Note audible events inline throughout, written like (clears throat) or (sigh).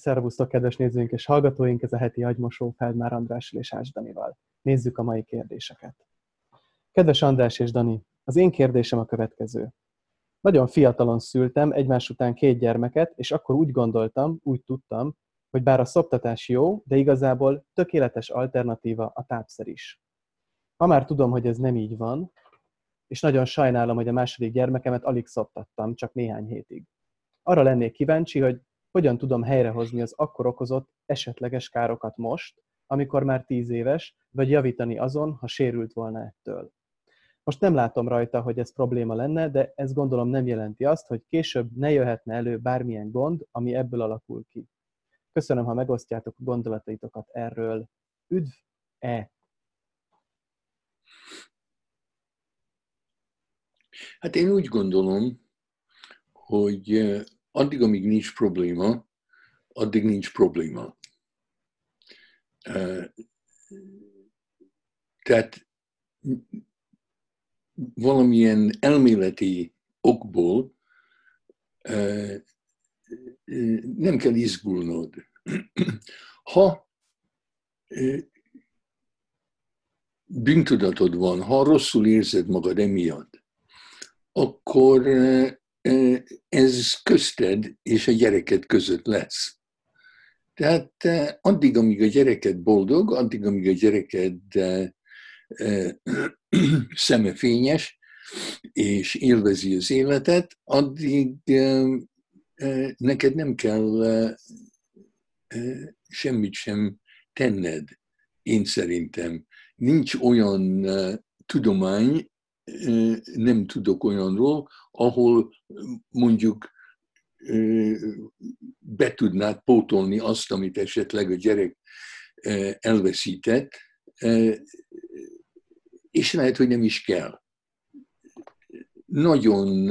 Szervusztok, kedves nézőink és hallgatóink! Ez a heti agymosó Feldmár Andrással és Ács Danival. Nézzük a mai kérdéseket. Kedves András és Dani, az én kérdésem a következő. Nagyon fiatalon szültem, egymás után két gyermeket, és akkor úgy gondoltam, úgy tudtam, hogy bár a szoptatás jó, de igazából tökéletes alternatíva a tápszer is. Ma már tudom, hogy ez nem így van, és nagyon sajnálom, hogy a második gyermekemet alig szoptattam, csak néhány hétig. Arra lennék kíváncsi, hogy hogyan tudom helyrehozni az akkor okozott esetleges károkat most, amikor már tíz éves, vagy javítani azon, ha sérült volna ettől. Most nem látom rajta, hogy ez probléma lenne, de ez gondolom nem jelenti azt, hogy később ne jöhetne elő bármilyen gond, ami ebből alakul ki. Köszönöm, ha megosztjátok a gondolataitokat erről. Üdv! E. Hát én úgy gondolom, hogy addig, amíg nincs probléma, addig nincs probléma. Tehát valamilyen elméleti okból nem kell izgulnod. Ha bűntudatod van, ha rosszul érzed magad emiatt, akkor ez közted és a gyereket között lesz. Tehát addig, amíg a gyereket boldog, addig, amíg a gyereket (clears throat) szemefényes, és élvezi az életet, addig neked nem kell semmit sem tenned, én szerintem. Nincs olyan tudomány, nem tudok olyanról, ahol mondjuk be tudnád pótolni azt, amit esetleg a gyerek elveszített, és lehet, hogy nem is kell. Nagyon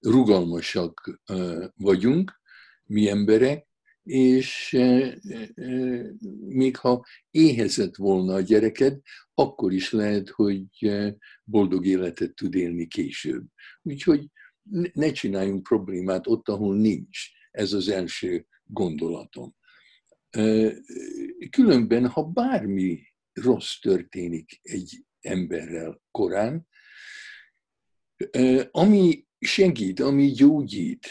rugalmasak vagyunk, mi emberek, és még ha éhezett volna a gyereked, akkor is lehet, hogy boldog életet tud élni később. Úgyhogy ne csináljunk problémát ott, ahol nincs. Ez az első gondolatom. Különben, ha bármi rossz történik egy emberrel korán, ami segít, ami gyógyít,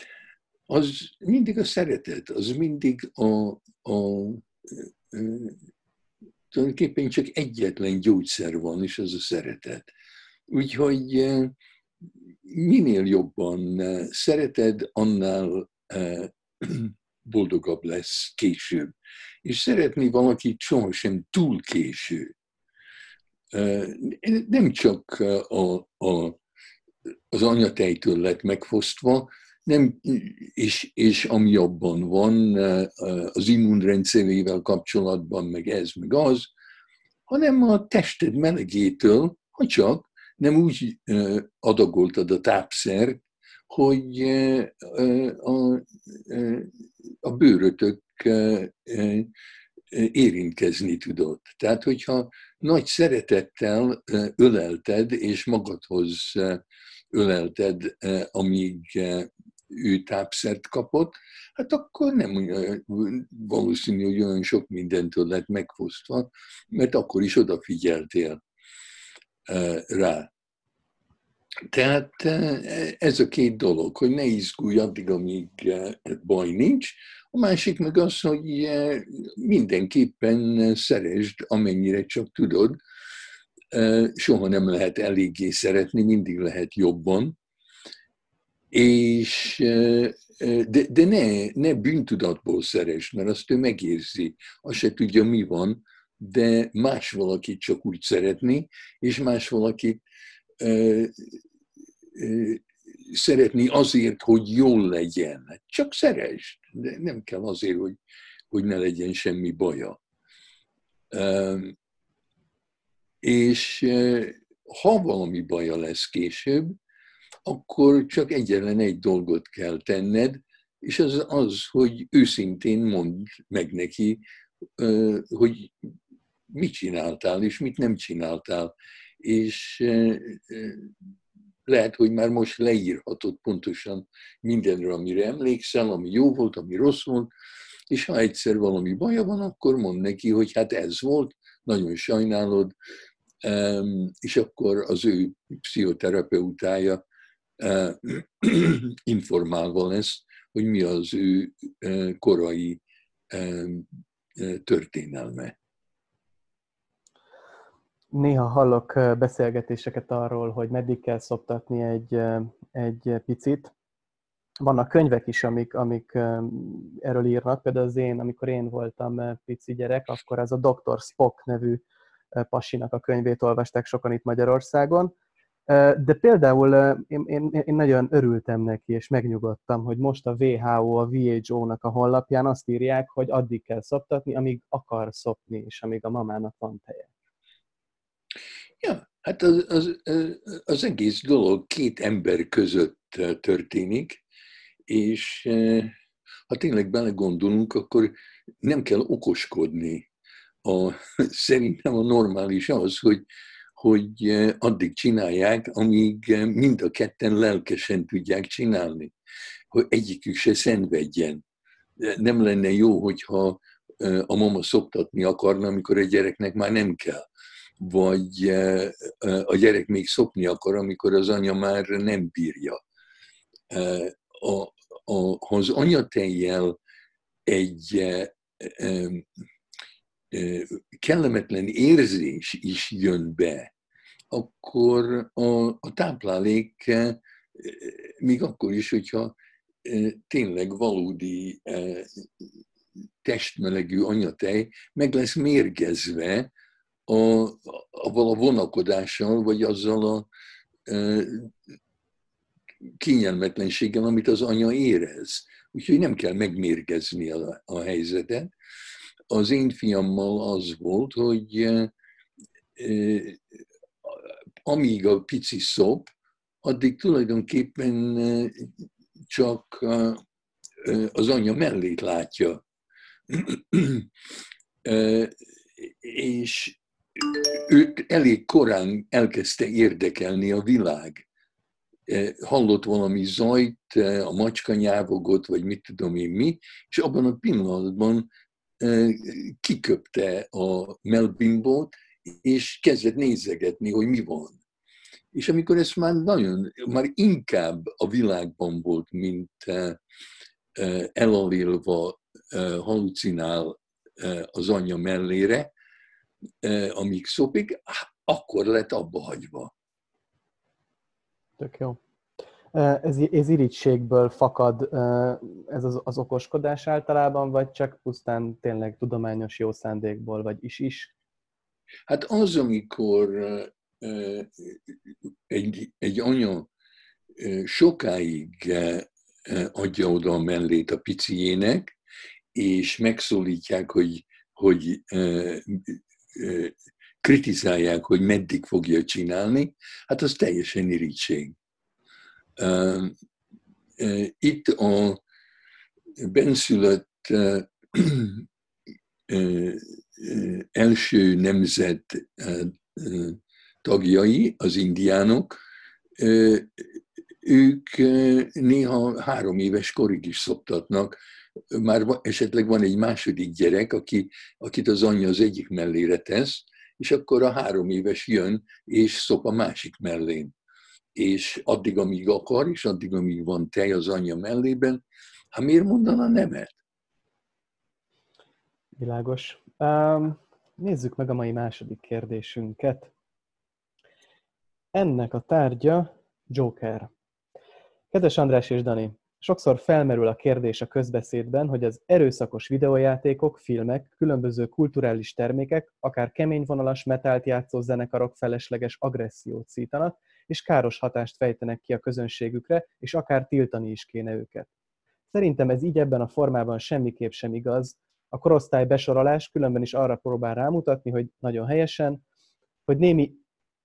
az mindig a szeretet, az mindig a, a, a tulajdonképpen csak egyetlen gyógyszer van, és az a szeretet. Úgyhogy minél jobban szereted, annál (clears throat) boldogabb lesz később. És szeretni valakit sohasem túl késő. Nem csak a, a, az anyatejtől lett megfosztva, nem, és, és ami abban van az immunrendszerével kapcsolatban, meg ez, meg az, hanem a tested melegétől, ha csak nem úgy adagoltad a tápszert, hogy a, a bőrötök érintkezni tudott. Tehát, hogyha nagy szeretettel ölelted, és magadhoz ölelted, amíg ő tápszert kapott, hát akkor nem valószínű, hogy olyan sok mindentől lett megfosztva, mert akkor is odafigyeltél rá. Tehát ez a két dolog, hogy ne izgulj addig, amíg baj nincs. A másik meg az, hogy mindenképpen szeresd, amennyire csak tudod. Soha nem lehet eléggé szeretni, mindig lehet jobban. És, de, de ne, ne bűntudatból szeres, mert azt ő megérzi. Azt se tudja, mi van, de más valakit csak úgy szeretni, és más valakit ö, ö, szeretni azért, hogy jól legyen. Csak szeresd, de nem kell azért, hogy, hogy ne legyen semmi baja. Ö, és ha valami baja lesz később, akkor csak egyetlen egy dolgot kell tenned, és az az, hogy őszintén mondd meg neki, hogy mit csináltál, és mit nem csináltál. És lehet, hogy már most leírhatod pontosan mindenről, amire emlékszel, ami jó volt, ami rossz volt, és ha egyszer valami baja van, akkor mond neki, hogy hát ez volt, nagyon sajnálod, és akkor az ő pszichoterapeutája (clears throat) informálva lesz, hogy mi az ő korai történelme. Néha hallok beszélgetéseket arról, hogy meddig kell szoptatni egy, egy picit. Vannak könyvek is, amik, amik erről írnak. Például az én, amikor én voltam pici gyerek, akkor ez a Dr. Spock nevű pasinak a könyvét olvasták sokan itt Magyarországon. De például én, én, én nagyon örültem neki, és megnyugodtam, hogy most a WHO, a WHO-nak a honlapján azt írják, hogy addig kell szoptatni, amíg akar szopni, és amíg a mamának van teje. Ja, hát az, az, az egész dolog két ember között történik, és ha tényleg belegondolunk, akkor nem kell okoskodni. A, (laughs) szerintem a normális az, hogy, hogy addig csinálják, amíg mind a ketten lelkesen tudják csinálni. Hogy egyikük se szenvedjen. Nem lenne jó, hogyha a mama szoktatni akarna, amikor egy gyereknek már nem kell vagy a gyerek még szokni akar, amikor az anya már nem bírja. A, a, ha az anyatejjel egy kellemetlen érzés is jön be, akkor a, a táplálék még akkor is, hogyha tényleg valódi testmelegű anyatej meg lesz mérgezve a, avval a vonakodással, vagy azzal a e, kényelmetlenséggel, amit az anya érez. Úgyhogy nem kell megmérgezni a, a helyzetet. Az én fiammal az volt, hogy amíg a pici szop, addig tulajdonképpen csak az anya mellét látja. és őt elég korán elkezdte érdekelni a világ. Hallott valami zajt, a macska nyávogott, vagy mit tudom én mi, és abban a pillanatban kiköpte a melbimbót, és kezdett nézegetni, hogy mi van. És amikor ez már nagyon, már inkább a világban volt, mint elalélva halucinál az anyja mellére, amíg szopik, akkor lett abba hagyva. Tök jó. Ez, ez irítségből fakad ez az, az okoskodás általában, vagy csak pusztán tényleg tudományos jó szándékból, vagy is-is? Hát az, amikor egy, egy anya sokáig adja oda a mellét a piciének, és megszólítják, hogy, hogy kritizálják, hogy meddig fogja csinálni, hát az teljesen irítség. Itt a benszülött első nemzet tagjai, az indiánok, ők néha három éves korig is szoktatnak már esetleg van egy második gyerek, aki, akit az anyja az egyik mellére tesz, és akkor a három éves jön, és szop a másik mellén. És addig, amíg akar, és addig, amíg van tej az anyja mellében, hát miért mondana nemet? Világos. Um, nézzük meg a mai második kérdésünket. Ennek a tárgya Joker. Kedves András és Dani, Sokszor felmerül a kérdés a közbeszédben, hogy az erőszakos videójátékok, filmek, különböző kulturális termékek, akár keményvonalas metált játszó zenekarok felesleges agressziót szítanak, és káros hatást fejtenek ki a közönségükre, és akár tiltani is kéne őket. Szerintem ez így ebben a formában semmiképp sem igaz. A korosztály besorolás különben is arra próbál rámutatni, hogy nagyon helyesen, hogy, némi,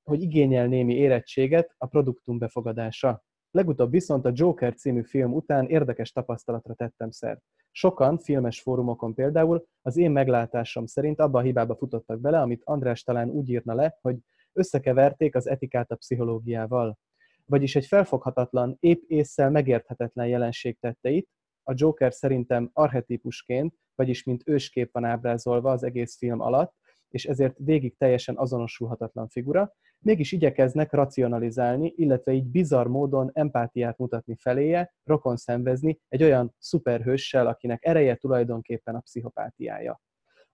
hogy igényel némi érettséget a produktum befogadása. Legutóbb viszont a Joker című film után érdekes tapasztalatra tettem szert. Sokan, filmes fórumokon például, az én meglátásom szerint abba a hibába futottak bele, amit András talán úgy írna le, hogy összekeverték az etikát a pszichológiával. Vagyis egy felfoghatatlan, épp észszel megérthetetlen jelenség tette itt, A Joker szerintem archetípusként, vagyis mint őskép van ábrázolva az egész film alatt, és ezért végig teljesen azonosulhatatlan figura, mégis igyekeznek racionalizálni, illetve így bizarr módon empátiát mutatni feléje, rokon szenvezni egy olyan szuperhőssel, akinek ereje tulajdonképpen a pszichopátiája.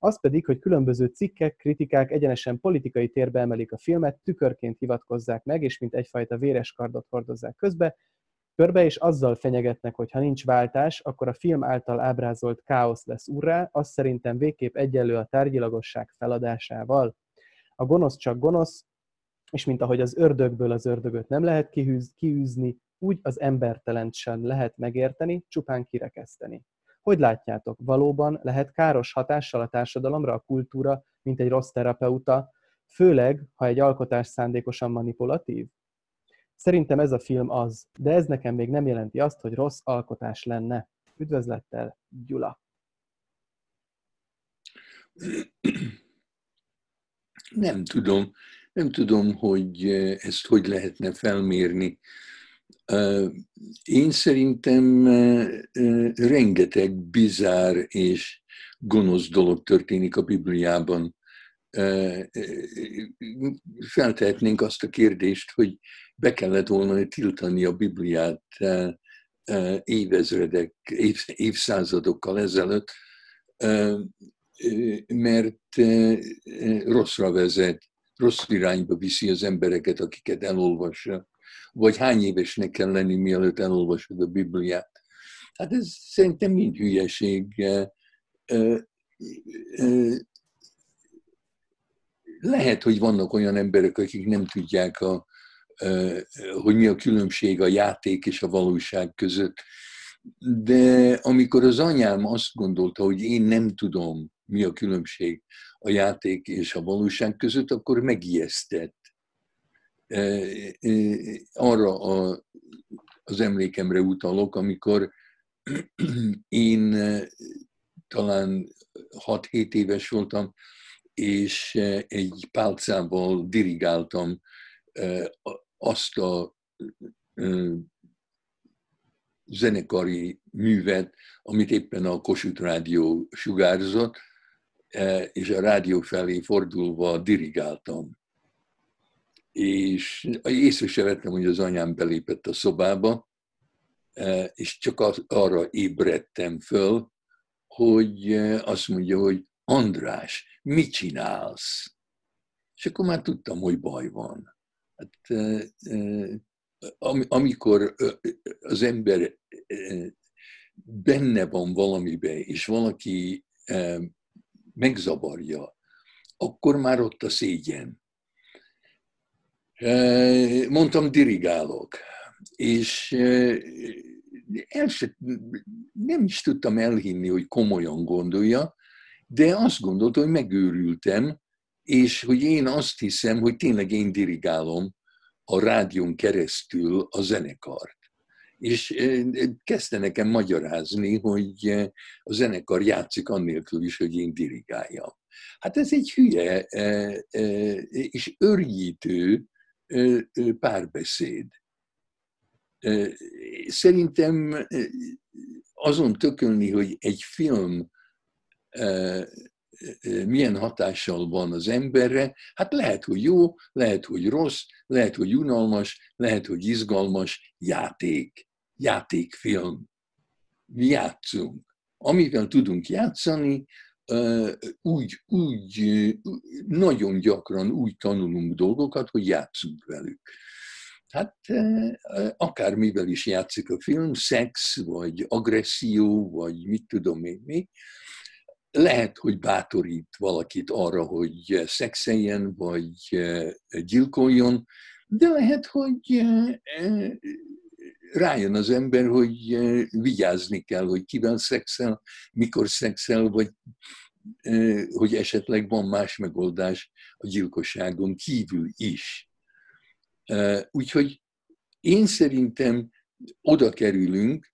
Az pedig, hogy különböző cikkek, kritikák egyenesen politikai térbe emelik a filmet, tükörként hivatkozzák meg, és mint egyfajta véres kardot hordozzák közbe, körbe, és azzal fenyegetnek, hogy ha nincs váltás, akkor a film által ábrázolt káosz lesz urrá, az szerintem végképp egyenlő a tárgyilagosság feladásával. A gonosz csak gonosz, és mint ahogy az ördögből az ördögöt nem lehet kiűzni, úgy az embertelent sem lehet megérteni, csupán kirekeszteni. Hogy látjátok, valóban lehet káros hatással a társadalomra a kultúra, mint egy rossz terapeuta, főleg, ha egy alkotás szándékosan manipulatív? Szerintem ez a film az, de ez nekem még nem jelenti azt, hogy rossz alkotás lenne. Üdvözlettel, Gyula! Nem tudom. Nem tudom, hogy ezt hogy lehetne felmérni. Én szerintem rengeteg bizár és gonosz dolog történik a Bibliában. Feltehetnénk azt a kérdést, hogy be kellett volna tiltani a Bibliát évezredek, évszázadokkal ezelőtt, mert rosszra vezet, rossz irányba viszi az embereket, akiket elolvassa. Vagy hány évesnek kell lenni, mielőtt elolvasod a Bibliát. Hát ez szerintem mind hülyeség. Lehet, hogy vannak olyan emberek, akik nem tudják, a, hogy mi a különbség a játék és a valóság között. De amikor az anyám azt gondolta, hogy én nem tudom, mi a különbség a játék és a valóság között, akkor megijesztett. Arra a, az emlékemre utalok, amikor (clears throat) én talán 6-7 éves voltam, és egy pálcával dirigáltam azt a zenekari művet, amit éppen a Kossuth Rádió sugárzott, e, és a rádió felé fordulva dirigáltam. És észre se vettem, hogy az anyám belépett a szobába, e, és csak az, arra ébredtem föl, hogy e, azt mondja, hogy András, mit csinálsz? És akkor már tudtam, hogy baj van. Hát, amikor az ember benne van valamibe, és valaki megzavarja, akkor már ott a szégyen. Mondtam, dirigálok, és el se, nem is tudtam elhinni, hogy komolyan gondolja, de azt gondolta, hogy megőrültem, és hogy én azt hiszem, hogy tényleg én dirigálom a rádión keresztül a zenekart. És kezdte nekem magyarázni, hogy a zenekar játszik annélkül is, hogy én dirigáljam. Hát ez egy hülye és örjítő párbeszéd. Szerintem azon tökölni, hogy egy film milyen hatással van az emberre, hát lehet, hogy jó, lehet, hogy rossz, lehet, hogy unalmas, lehet, hogy izgalmas játék, játékfilm. Mi játszunk. Amivel tudunk játszani, úgy, úgy, nagyon gyakran úgy tanulunk dolgokat, hogy játszunk velük. Hát akármivel is játszik a film, szex, vagy agresszió, vagy mit tudom én mi, lehet, hogy bátorít valakit arra, hogy szexeljen, vagy gyilkoljon, de lehet, hogy rájön az ember, hogy vigyázni kell, hogy kivel szexel, mikor szexel, vagy hogy esetleg van más megoldás a gyilkosságon kívül is. Úgyhogy én szerintem oda kerülünk,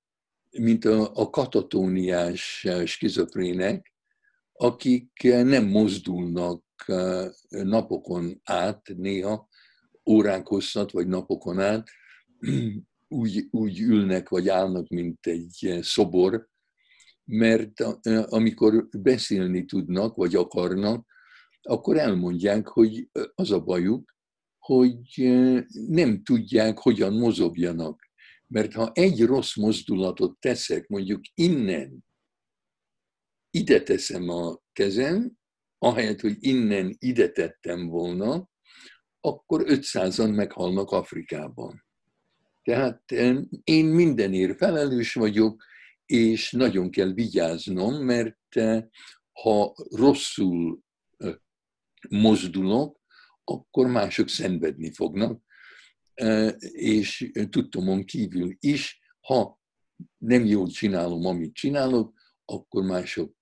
mint a, a katatóniás skizofrének, akik nem mozdulnak eh, napokon át, néha órák hosszat, vagy napokon át, úgy, úgy ülnek vagy állnak, mint egy szobor, mert amikor beszélni tudnak, vagy akarnak, akkor elmondják, hogy az a bajuk, hogy nem tudják, hogyan mozogjanak. Mert ha egy rossz mozdulatot teszek, mondjuk innen, ide teszem a kezem, ahelyett, hogy innen ide tettem volna, akkor 500-an meghalnak Afrikában. Tehát én mindenért felelős vagyok, és nagyon kell vigyáznom, mert ha rosszul mozdulok, akkor mások szenvedni fognak, és tudtomon kívül is, ha nem jól csinálom, amit csinálok, akkor mások,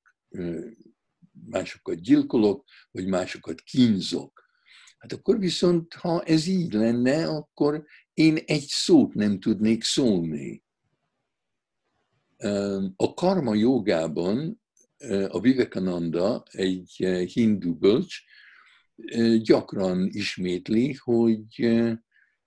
másokat gyilkolok, vagy másokat kínzok. Hát akkor viszont, ha ez így lenne, akkor én egy szót nem tudnék szólni. A karma jogában a Vivekananda, egy hindu bölcs, gyakran ismétli, hogy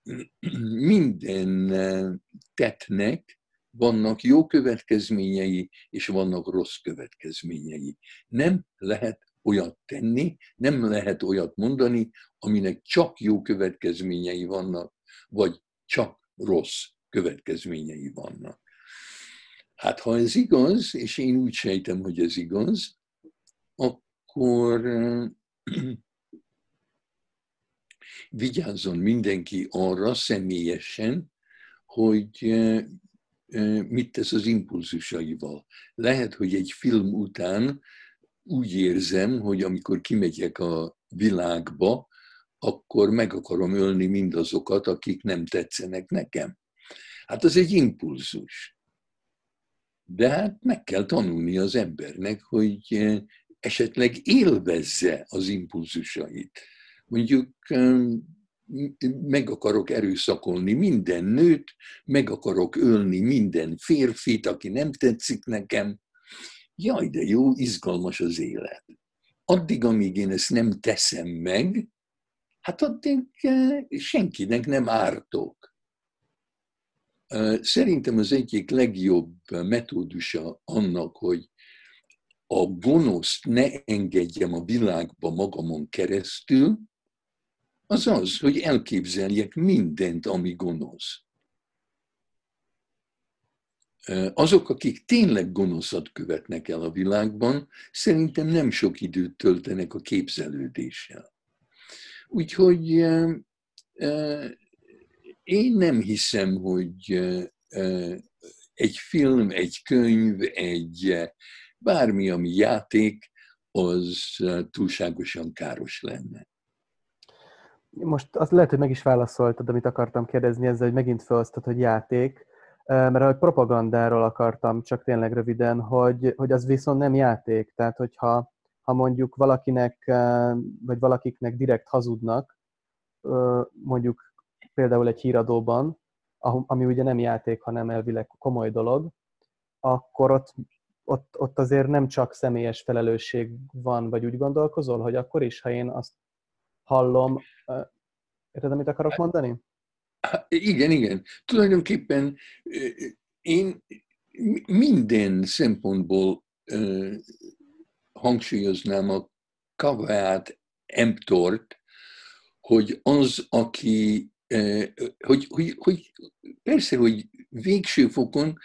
(clears throat) minden tettnek vannak jó következményei, és vannak rossz következményei. Nem lehet olyat tenni, nem lehet olyat mondani, aminek csak jó következményei vannak, vagy csak rossz következményei vannak. Hát ha ez igaz, és én úgy sejtem, hogy ez igaz, akkor (clears throat) vigyázzon mindenki arra személyesen, hogy mit tesz az impulzusaival. Lehet, hogy egy film után úgy érzem, hogy amikor kimegyek a világba, akkor meg akarom ölni mindazokat, akik nem tetszenek nekem. Hát az egy impulzus. De hát meg kell tanulni az embernek, hogy esetleg élvezze az impulzusait. Mondjuk meg akarok erőszakolni minden nőt, meg akarok ölni minden férfit, aki nem tetszik nekem. Jaj, de jó, izgalmas az élet. Addig, amíg én ezt nem teszem meg, hát addig senkinek nem ártok. Szerintem az egyik legjobb metódusa annak, hogy a gonoszt ne engedjem a világba magamon keresztül, az az, hogy elképzeljek mindent, ami gonosz. Azok, akik tényleg gonoszat követnek el a világban, szerintem nem sok időt töltenek a képzelődéssel. Úgyhogy én nem hiszem, hogy egy film, egy könyv, egy bármi, ami játék, az túlságosan káros lenne. Most azt lehet, hogy meg is válaszoltad, amit akartam kérdezni, ezzel, hogy megint felhoztad, hogy játék, mert a propagandáról akartam csak tényleg röviden, hogy, hogy az viszont nem játék. Tehát, hogyha ha mondjuk valakinek, vagy valakiknek direkt hazudnak, mondjuk például egy híradóban, ami ugye nem játék, hanem elvileg komoly dolog, akkor ott, ott, ott azért nem csak személyes felelősség van, vagy úgy gondolkozol, hogy akkor is, ha én azt hallom, érted, amit akarok mondani? Igen, igen. Tulajdonképpen én minden szempontból hangsúlyoznám a Kavát Emptort, hogy az, aki hogy, hogy, hogy persze, hogy végső fokon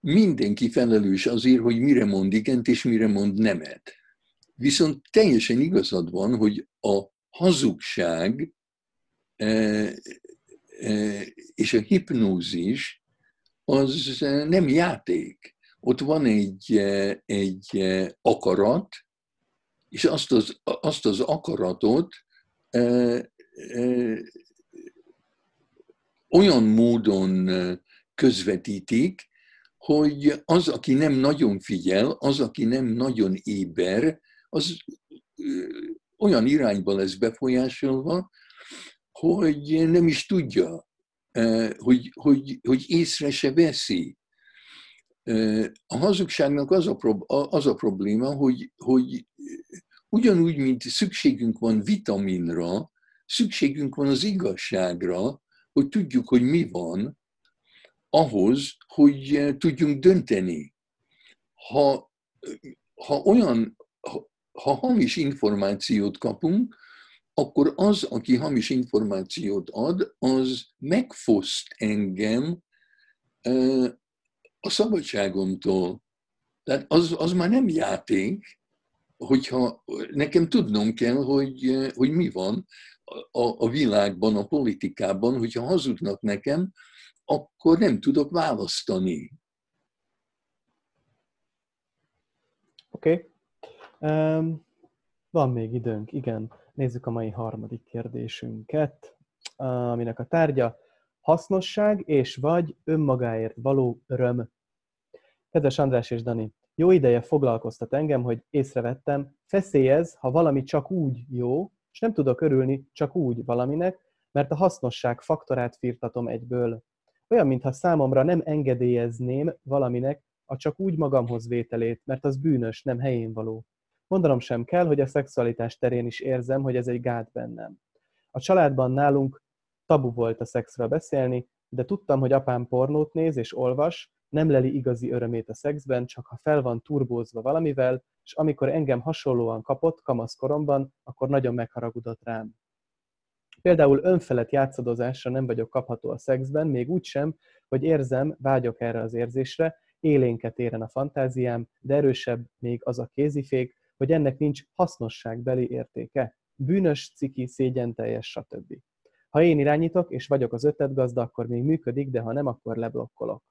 mindenki felelős azért, hogy mire mond igent és mire mond nemet. Viszont teljesen igazad van, hogy a hazugság és a hipnózis az nem játék. Ott van egy, egy akarat, és azt az, azt az akaratot olyan módon közvetítik, hogy az, aki nem nagyon figyel, az, aki nem nagyon éber, az olyan irányba lesz befolyásolva, hogy nem is tudja, hogy, hogy, hogy észre se veszi. A hazugságnak az a, az a probléma, hogy, hogy ugyanúgy, mint szükségünk van vitaminra, szükségünk van az igazságra, hogy tudjuk, hogy mi van, ahhoz, hogy tudjunk dönteni. Ha, ha olyan, ha, ha hamis információt kapunk, akkor az, aki hamis információt ad, az megfoszt engem a szabadságomtól. Tehát az, az már nem játék, hogyha nekem tudnom kell, hogy, hogy mi van a, a világban, a politikában, hogyha hazudnak nekem, akkor nem tudok választani. Oké. Okay. Um, van még időnk, igen. Nézzük a mai harmadik kérdésünket, aminek a tárgya hasznosság és vagy önmagáért való öröm. Kedves András és Dani, jó ideje foglalkoztat engem, hogy észrevettem, feszélyez, ha valami csak úgy jó, és nem tudok örülni csak úgy valaminek, mert a hasznosság faktorát firtatom egyből. Olyan, mintha számomra nem engedélyezném valaminek a csak úgy magamhoz vételét, mert az bűnös, nem helyén való. Mondanom sem kell, hogy a szexualitás terén is érzem, hogy ez egy gát bennem. A családban nálunk tabu volt a szexről beszélni, de tudtam, hogy apám pornót néz és olvas, nem leli igazi örömét a szexben, csak ha fel van turbózva valamivel, és amikor engem hasonlóan kapott kamaszkoromban, akkor nagyon megharagudott rám. Például önfelett játszadozásra nem vagyok kapható a szexben, még úgy sem, hogy érzem, vágyok erre az érzésre, élénket éren a fantáziám, de erősebb még az a kézifék, hogy ennek nincs hasznosságbeli értéke. Bűnös, ciki, szégyenteljes, stb. Ha én irányítok, és vagyok az ötletgazda, akkor még működik, de ha nem, akkor leblokkolok.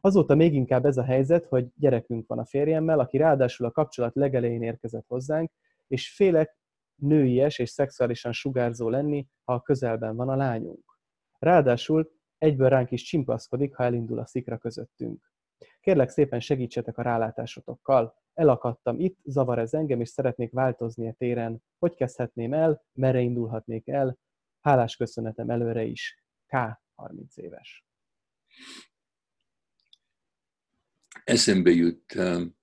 Azóta még inkább ez a helyzet, hogy gyerekünk van a férjemmel, aki ráadásul a kapcsolat legelején érkezett hozzánk, és félek nőies és szexuálisan sugárzó lenni, ha a közelben van a lányunk. Ráadásul egyből ránk is csimpaszkodik, ha elindul a szikra közöttünk. Kérlek szépen segítsetek a rálátásotokkal. Elakadtam itt, zavar ez engem, és szeretnék változni a téren. Hogy kezdhetném el, merre indulhatnék el? Hálás köszönetem előre is. K. 30 éves. eszembe jut um,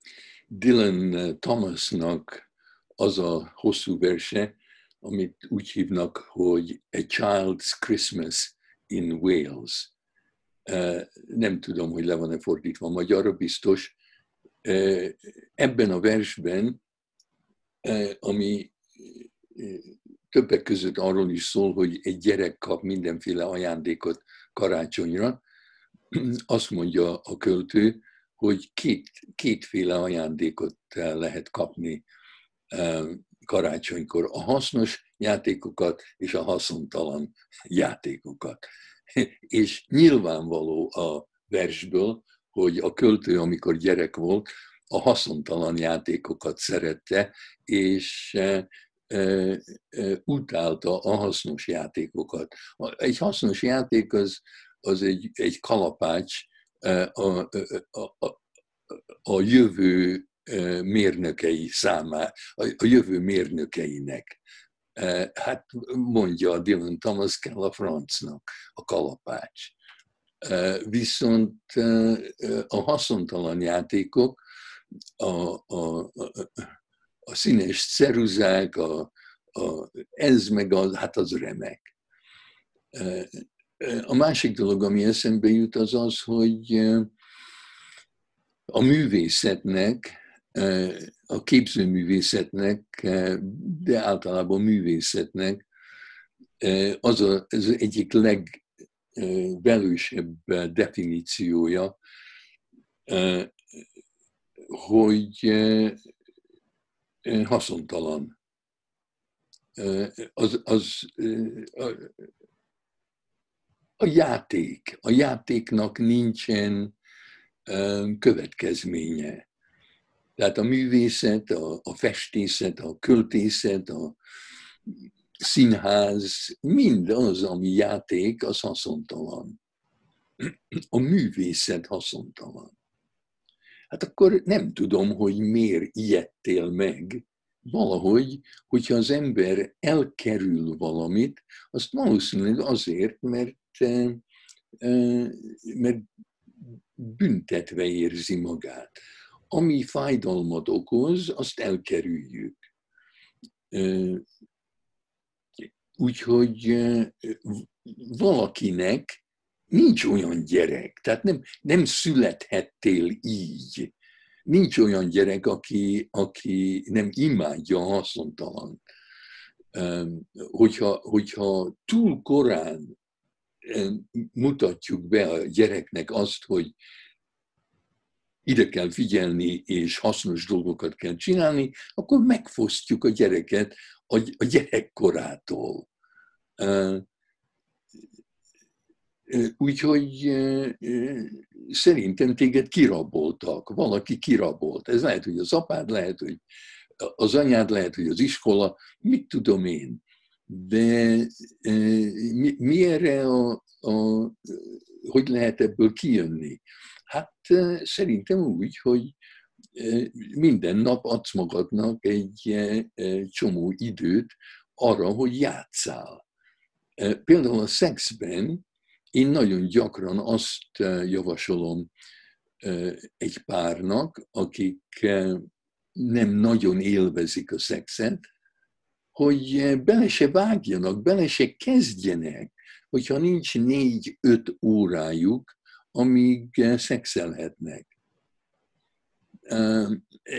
Dylan Thomasnak az a hosszú verse, amit úgy hívnak, hogy A Child's Christmas in Wales. Uh, nem tudom, hogy le van-e fordítva magyarra, biztos. Ebben a versben, ami többek között arról is szól, hogy egy gyerek kap mindenféle ajándékot karácsonyra, (clears throat) azt mondja a költő, hogy két, kétféle ajándékot lehet kapni karácsonykor. A hasznos játékokat és a haszontalan játékokat. (laughs) És nyilvánvaló a versből, hogy a költő, amikor gyerek volt, a haszontalan játékokat szerette, és utálta a hasznos játékokat. Egy hasznos játék az, az egy, egy kalapács, a, a, a jövő mérnökei számá, a jövő mérnökeinek. Hát mondja a Dylan Thomas kell a francnak, a kalapács. Viszont a haszontalan játékok, a, a, a, színes ceruzák, a, a, ez meg az, hát az remek. A másik dolog, ami eszembe jut, az az, hogy a művészetnek, a képzőművészetnek, de általában művészetnek az a, az egyik legvelősebb definíciója, hogy haszontalan. Az, az a játék. A játéknak nincsen következménye. Tehát a művészet, a, a festészet, a költészet, a színház, mind az, ami játék, az haszontalan. A művészet haszontalan. Hát akkor nem tudom, hogy miért ijedtél meg. Valahogy, hogyha az ember elkerül valamit, azt valószínűleg azért, mert mert büntetve érzi magát. Ami fájdalmat okoz, azt elkerüljük. Úgyhogy valakinek nincs olyan gyerek, tehát nem, nem születhettél így. Nincs olyan gyerek, aki, aki nem imádja a haszontalan. Hogyha, hogyha túl korán mutatjuk be a gyereknek azt, hogy ide kell figyelni, és hasznos dolgokat kell csinálni, akkor megfosztjuk a gyereket a gyerekkorától. Úgyhogy szerintem téged kiraboltak, valaki kirabolt. Ez lehet, hogy az apád, lehet, hogy az anyád, lehet, hogy az iskola, mit tudom én. De mi, mi erre a, a, hogy lehet ebből kijönni? Hát szerintem úgy, hogy minden nap adsz magadnak egy csomó időt arra, hogy játszál. Például a szexben én nagyon gyakran azt javasolom egy párnak, akik nem nagyon élvezik a szexet, hogy bele se vágjanak, bele se kezdjenek, hogyha nincs négy-öt órájuk, amíg szexelhetnek.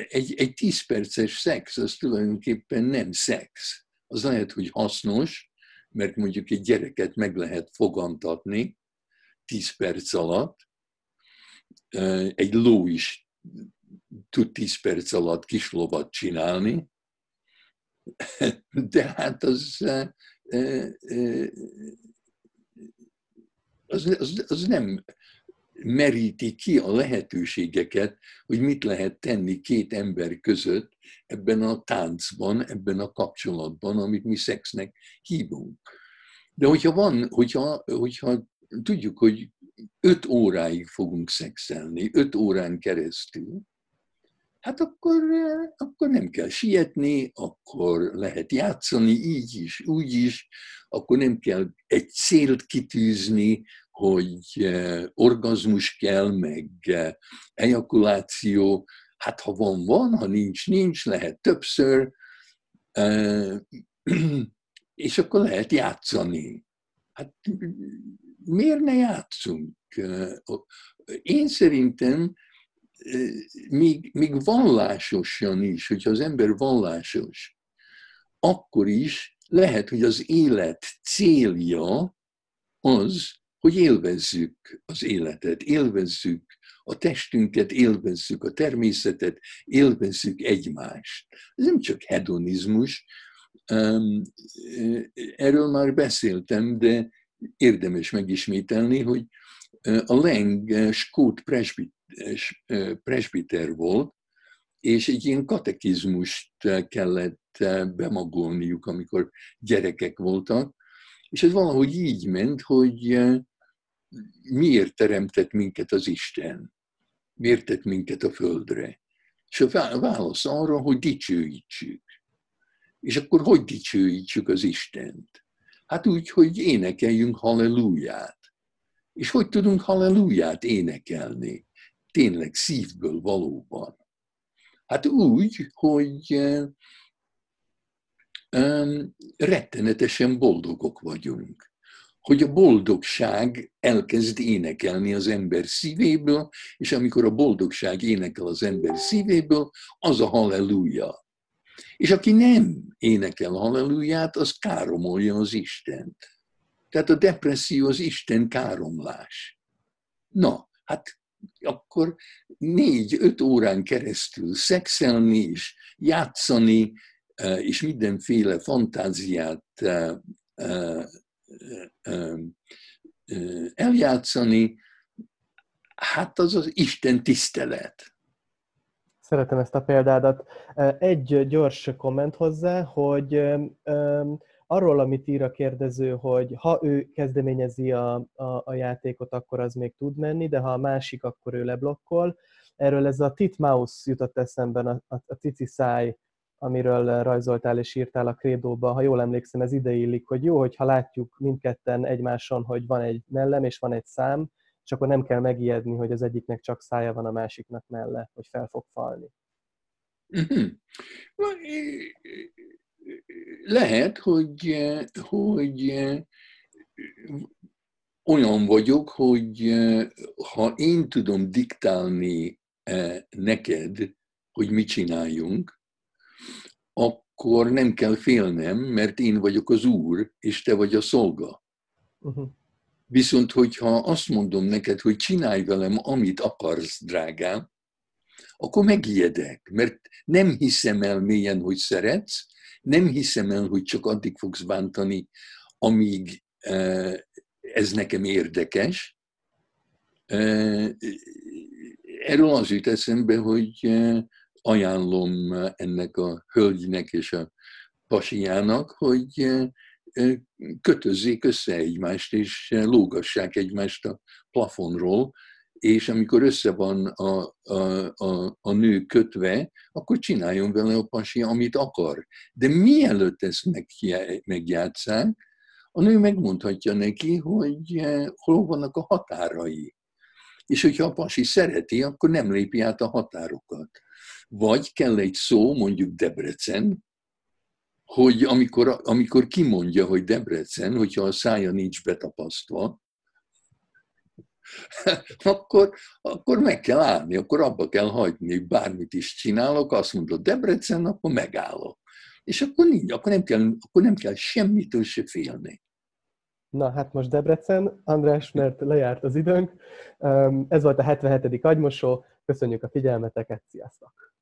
Egy, egy tíz perces szex az tulajdonképpen nem szex. Az lehet, hogy hasznos, mert mondjuk egy gyereket meg lehet fogantatni 10 perc alatt, egy ló is tud 10 perc alatt kislovat csinálni, (laughs) de hát az, az, az, az nem meríti ki a lehetőségeket, hogy mit lehet tenni két ember között ebben a táncban, ebben a kapcsolatban, amit mi szexnek hívunk. De hogyha van, hogyha, hogyha tudjuk, hogy öt óráig fogunk szexelni, öt órán keresztül, hát akkor, akkor nem kell sietni, akkor lehet játszani így is, úgy is, akkor nem kell egy célt kitűzni, hogy eh, orgazmus kell, meg eh, ejakuláció. Hát ha van, van, ha nincs, nincs, lehet többször, eh, (clears throat) és akkor lehet játszani. Hát miért ne játszunk? Én szerintem még, még vallásosan is, hogyha az ember vallásos, akkor is lehet, hogy az élet célja az, hogy élvezzük az életet, élvezzük a testünket, élvezzük a természetet, élvezzük egymást. Ez nem csak hedonizmus, erről már beszéltem, de érdemes megismételni, hogy a Leng skót presbiter volt, és egy ilyen katekizmust kellett bemagolniuk, amikor gyerekek voltak, és ez valahogy így ment, hogy miért teremtett minket az Isten? Miért tett minket a földre? És a válasz arra, hogy dicsőítsük. És akkor hogy dicsőítsük az Istent? Hát úgy, hogy énekeljünk halleluját. És hogy tudunk halleluját énekelni? Tényleg szívből valóban. Hát úgy, hogy um, rettenetesen boldogok vagyunk hogy a boldogság elkezd énekelni az ember szívéből, és amikor a boldogság énekel az ember szívéből, az a halleluja. És aki nem énekel halleluját, az káromolja az Istent. Tehát a depresszió az Isten káromlás. Na, hát akkor négy-öt órán keresztül szexelni is, játszani, eh, és mindenféle fantáziát eh, eh, eljátszani, hát az az Isten tisztelet. Szeretem ezt a példádat. Egy gyors komment hozzá, hogy arról, amit ír a kérdező, hogy ha ő kezdeményezi a, a, a játékot, akkor az még tud menni, de ha a másik, akkor ő leblokkol. Erről ez a Titmouse jutott eszemben, a, a, a cici száj amiről rajzoltál és írtál a krédóba, ha jól emlékszem, ez ideillik, hogy jó, hogyha látjuk mindketten egymáson, hogy van egy mellem és van egy szám, és akkor nem kell megijedni, hogy az egyiknek csak szája van, a másiknak melle, hogy fel fog falni. (clears throat) Mhm. Lehet, hogy, hogy olyan vagyok, hogy ha én tudom diktálni neked, hogy mit csináljunk, akkor nem kell félnem, mert én vagyok az úr, és te vagy a szolga. Uh-huh. Viszont, hogyha azt mondom neked, hogy csinálj velem, amit akarsz, drágám, akkor megijedek, mert nem hiszem el mélyen, hogy szeretsz, nem hiszem el, hogy csak addig fogsz bántani, amíg ez nekem érdekes. Erről az jut eszembe, hogy ajánlom ennek a hölgynek és a pasiának, hogy kötözzék össze egymást, és lógassák egymást a plafonról, és amikor össze van a, a, a, a nő kötve, akkor csináljon vele a pasi, amit akar. De mielőtt ezt megjátszák, a nő megmondhatja neki, hogy hol vannak a határai. És hogyha a pasi szereti, akkor nem lépi át a határokat. Vagy kell egy szó, mondjuk Debrecen, hogy amikor, amikor kimondja, hogy Debrecen, hogyha a szája nincs betapasztva, (laughs) akkor, akkor meg kell állni, akkor abba kell hagyni, bármit is csinálok, azt mondod Debrecen, akkor megállok. És akkor, nincs, akkor, nem kell, akkor nem kell semmitől se félni. Na hát most Debrecen, András, mert lejárt az időnk. Ez volt a 77. agymosó. Köszönjük a figyelmeteket, sziasztok!